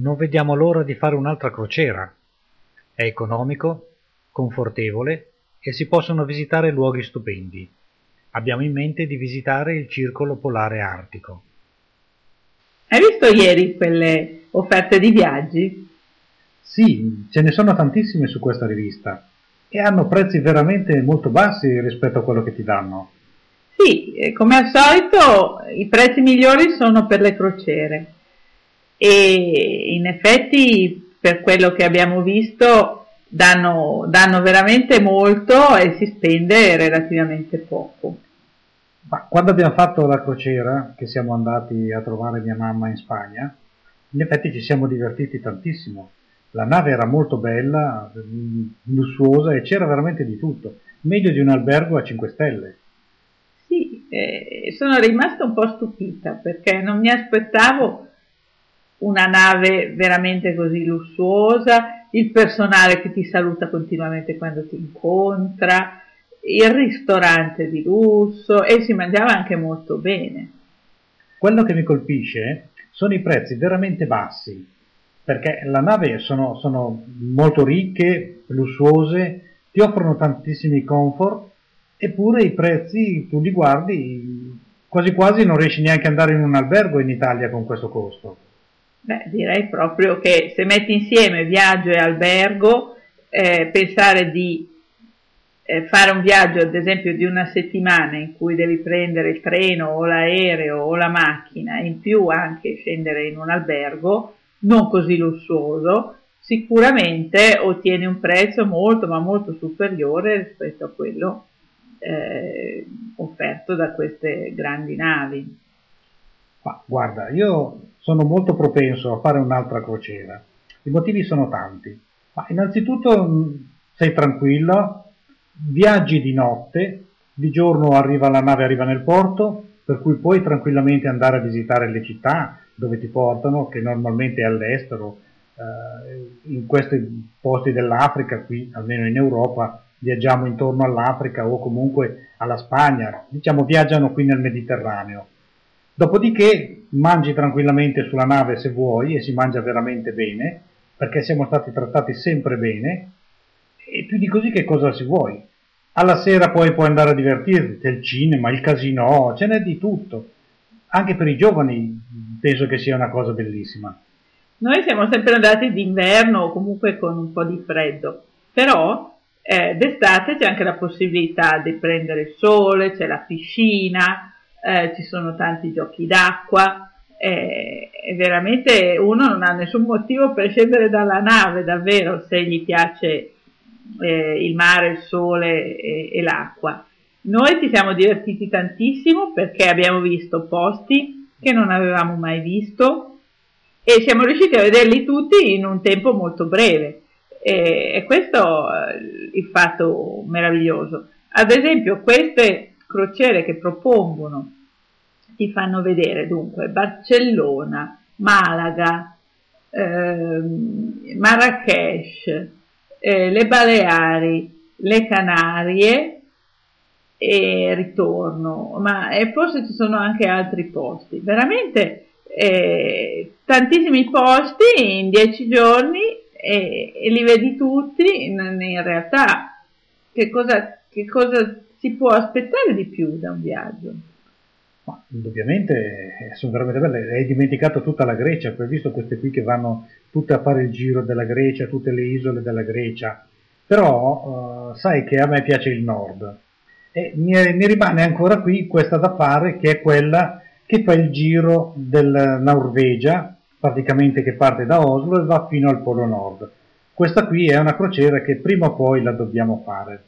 Non vediamo l'ora di fare un'altra crociera. È economico, confortevole e si possono visitare luoghi stupendi. Abbiamo in mente di visitare il Circolo Polare Artico. Hai visto ieri quelle offerte di viaggi? Sì, ce ne sono tantissime su questa rivista e hanno prezzi veramente molto bassi rispetto a quello che ti danno. Sì, come al solito i prezzi migliori sono per le crociere e in effetti per quello che abbiamo visto danno, danno veramente molto e si spende relativamente poco. Ma quando abbiamo fatto la crociera, che siamo andati a trovare mia mamma in Spagna, in effetti ci siamo divertiti tantissimo. La nave era molto bella, lussuosa e c'era veramente di tutto, meglio di un albergo a 5 stelle. Sì, eh, sono rimasta un po' stupita perché non mi aspettavo una nave veramente così lussuosa, il personale che ti saluta continuamente quando ti incontra, il ristorante di lusso e si mangiava anche molto bene. Quello che mi colpisce sono i prezzi veramente bassi, perché la nave sono, sono molto ricche, lussuose, ti offrono tantissimi comfort, eppure i prezzi tu li guardi quasi quasi non riesci neanche ad andare in un albergo in Italia con questo costo. Beh, direi proprio che se metti insieme viaggio e albergo, eh, pensare di eh, fare un viaggio ad esempio di una settimana in cui devi prendere il treno o l'aereo o la macchina, in più anche scendere in un albergo non così lussuoso, sicuramente ottieni un prezzo molto ma molto superiore rispetto a quello eh, offerto da queste grandi navi. Ma guarda, io sono molto propenso a fare un'altra crociera. I motivi sono tanti. Ma innanzitutto mm, sei tranquillo, viaggi di notte, di giorno arriva la nave, arriva nel porto, per cui puoi tranquillamente andare a visitare le città dove ti portano, che normalmente è all'estero, eh, in questi posti dell'Africa, qui almeno in Europa, viaggiamo intorno all'Africa o comunque alla Spagna, diciamo viaggiano qui nel Mediterraneo. Dopodiché mangi tranquillamente sulla nave se vuoi e si mangia veramente bene, perché siamo stati trattati sempre bene, e più di così che cosa si vuoi? Alla sera poi puoi andare a divertirti, c'è il cinema, il casino, ce n'è di tutto. Anche per i giovani penso che sia una cosa bellissima. Noi siamo sempre andati d'inverno o comunque con un po' di freddo, però eh, d'estate c'è anche la possibilità di prendere il sole, c'è la piscina, eh, ci sono tanti giochi d'acqua eh, veramente uno non ha nessun motivo per scendere dalla nave davvero se gli piace eh, il mare, il sole e, e l'acqua. Noi ci siamo divertiti tantissimo perché abbiamo visto posti che non avevamo mai visto e siamo riusciti a vederli tutti in un tempo molto breve. E, e questo è il fatto meraviglioso. Ad esempio, queste crociere che propongono ti fanno vedere dunque Barcellona, Malaga, eh, Marrakesh, eh, le Baleari, le Canarie e ritorno, ma e forse ci sono anche altri posti. Veramente eh, tantissimi posti in dieci giorni e, e li vedi tutti. In, in realtà, che cosa, che cosa si può aspettare di più da un viaggio? Ma indubbiamente eh, sono veramente belle. Hai dimenticato tutta la Grecia, hai visto queste qui che vanno tutte a fare il giro della Grecia, tutte le isole della Grecia. Però uh, sai che a me piace il nord. E mi, mi, rimane ancora qui questa da fare che è quella che fa il giro della Norvegia, praticamente che parte da Oslo e va fino al Polo Nord. Questa qui è una crociera che prima o poi la dobbiamo fare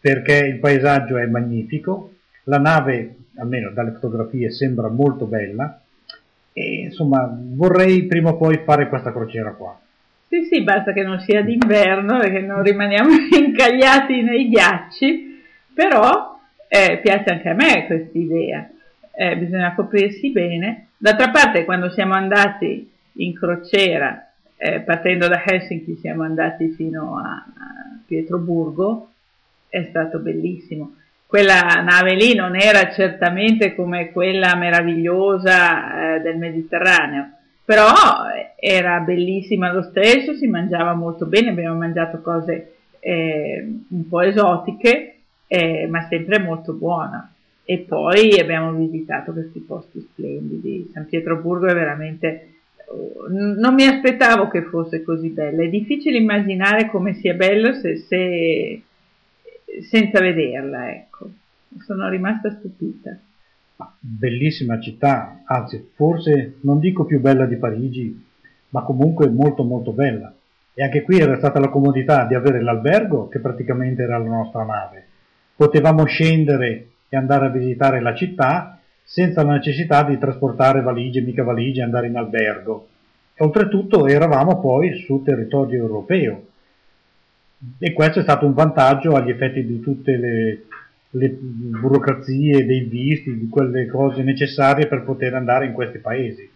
perché il paesaggio è magnifico, la nave, almeno dalle fotografie, sembra molto bella e insomma vorrei prima o poi fare questa crociera qua. Sì, sì, basta che non sia d'inverno e che non rimaniamo incagliati nei ghiacci, però eh, piace anche a me questa idea. Eh, bisogna coprirsi bene. D'altra parte, quando siamo andati in crociera, eh, partendo da Helsinki, siamo andati fino a, a Pietroburgo, è stato bellissimo. Quella nave lì non era certamente come quella meravigliosa eh, del Mediterraneo, però era bellissima lo stesso, si mangiava molto bene, abbiamo mangiato cose eh, un po' esotiche, eh, ma sempre molto buona. E poi abbiamo visitato questi posti splendidi. San Pietroburgo è veramente... Non mi aspettavo che fosse così bella. È difficile immaginare come sia bello se, se, senza vederla, ecco. Sono rimasta stupita. Bellissima città, anzi, forse non dico più bella di Parigi, ma comunque molto molto bella. E anche qui era stata la comodità di avere l'albergo, che praticamente era la nostra nave. Potevamo scendere e andare a visitare la città senza la necessità di trasportare valigie, mica valigie, andare in albergo. Oltretutto eravamo poi su territorio europeo. E questo è stato un vantaggio agli effetti di tutte le, le burocrazie, dei visti, di quelle cose necessarie per poter andare in questi paesi.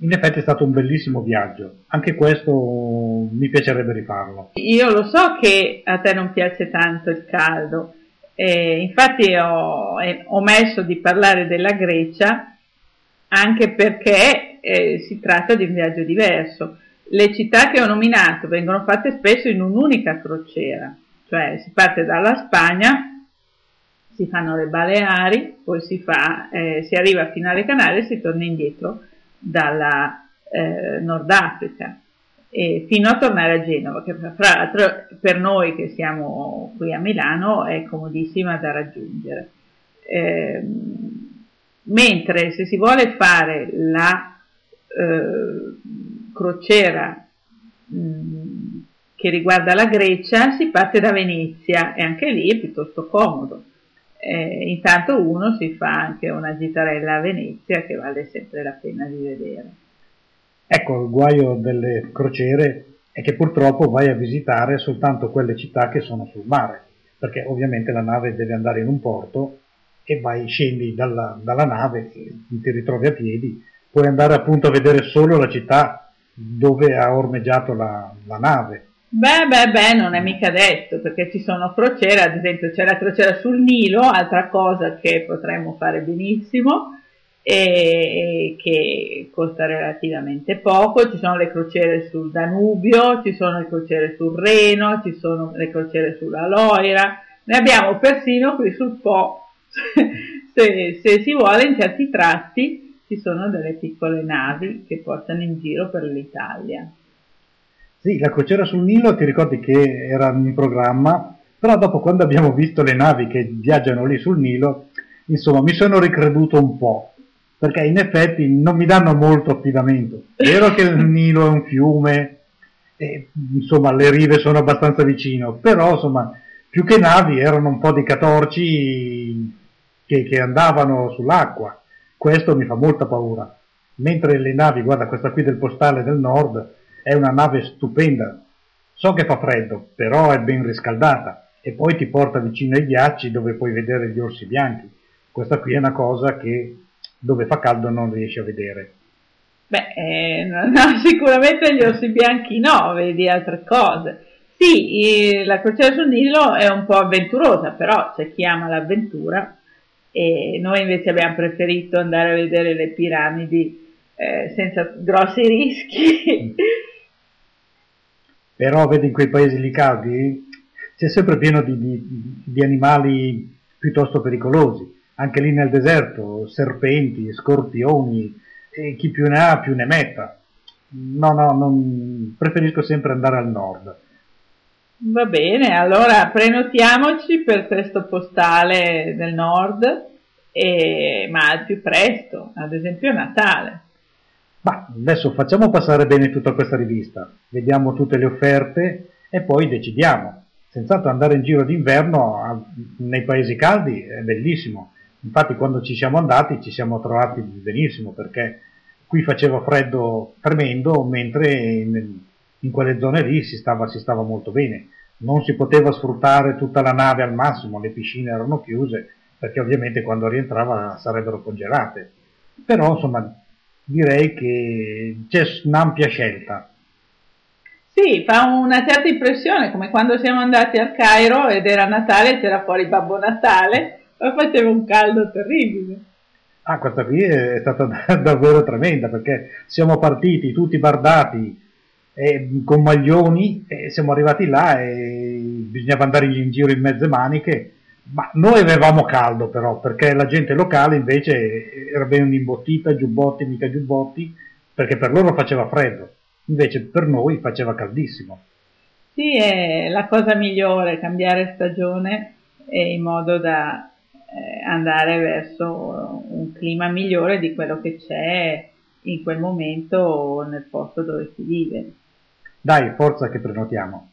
In effetti è stato un bellissimo viaggio, anche questo mi piacerebbe rifarlo. Io lo so che a te non piace tanto il caldo, eh, infatti ho, eh, omesso di parlare della Grecia anche perché eh, si tratta di un viaggio diverso. Le città che ho nominato vengono fatte spesso in un'unica crociera, cioè si parte dalla Spagna, si fanno le Baleari, poi si, fa, eh, si arriva fino alle Canarie e si torna indietro dalla eh, Nord Africa fino a tornare a Genova, che fra l'altro per noi che siamo qui a Milano è comodissima da raggiungere. Eh, mentre se si vuole fare la eh, crociera mh, mm, che riguarda la Grecia, si parte da Venezia e anche lì è piuttosto comodo. Eh, intanto uno si fa anche una gitarella a Venezia che vale sempre la pena di vedere. Ecco, il guaio delle crociere è che purtroppo vai a visitare soltanto quelle città che sono sul mare, perché ovviamente la nave deve andare in un porto e vai, scendi dalla, dalla nave, ti ritrovi a piedi, puoi andare appunto a vedere solo la città dove ha ormeggiato la, la nave. Beh, beh, beh, non è mica detto, perché ci sono crociere, ad esempio c'è la crociera sul Nilo, altra cosa che potremmo fare benissimo, e che costa relativamente poco, ci sono le crociere sul Danubio, ci sono le crociere sul Reno, ci sono le crociere sulla Loira, ne abbiamo persino qui sul Po, se, se si vuole in certi tratti ci sono delle piccole navi che portano in giro per l'Italia. Sì, la crociera sul Nilo ti ricordi che era in programma, però dopo quando abbiamo visto le navi che viaggiano lì sul Nilo, insomma mi sono ricreduto un po' perché in effetti non mi danno molto affidamento. È vero che il Nilo è un fiume, e, insomma le rive sono abbastanza vicino, però insomma più che navi erano un po' di catorci che, che andavano sull'acqua. Questo mi fa molta paura. Mentre le navi, guarda questa qui del postale del nord, è una nave stupenda. So che fa freddo, però è ben riscaldata e poi ti porta vicino ai ghiacci dove puoi vedere gli orsi bianchi. Questa qui è una cosa che dove fa caldo non riesci a vedere. Beh, eh, no, sicuramente gli orsi bianchi no, vedi altre cose. Sì, la crociera sul Nilo è un po' avventurosa, però c'è chi ama l'avventura e noi invece abbiamo preferito andare a vedere le piramidi eh, senza grossi rischi. Però vedi in quei paesi lì caldi c'è sempre pieno di, di, di animali piuttosto pericolosi anche lì nel deserto, serpenti, scorpioni, e chi più ne ha più ne metta. No, no, non... preferisco sempre andare al nord. Va bene, allora prenotiamoci per questo postale del nord, e... ma al più presto, ad esempio a Natale. Ma adesso facciamo passare bene tutta questa rivista, vediamo tutte le offerte e poi decidiamo. Senz'altro andare in giro d'inverno nei paesi caldi è bellissimo, Infatti quando ci siamo andati ci siamo trovati benissimo perché qui faceva freddo tremendo mentre in, in quelle zone lì si stava, si stava molto bene. Non si poteva sfruttare tutta la nave al massimo, le piscine erano chiuse perché ovviamente quando rientrava sarebbero congelate. Però insomma direi che c'è un'ampia scelta. Sì, fa una certa impressione, come quando siamo andati al Cairo ed era Natale, c'era fuori Babbo Natale ma faceva un caldo terribile. Ah, questa qui è stata davvero tremenda perché siamo partiti tutti bardati eh, con maglioni e siamo arrivati là e bisognava andare in giro in mezze maniche. Ma noi avevamo caldo però perché la gente locale invece era ben imbottita, giubbotti, mica giubbotti, perché per loro faceva freddo, invece per noi faceva caldissimo. Sì, è la cosa migliore cambiare stagione in modo da eh, andare verso un clima migliore di quello che c'è in quel momento nel posto dove si vive. Dai, forza che prenotiamo.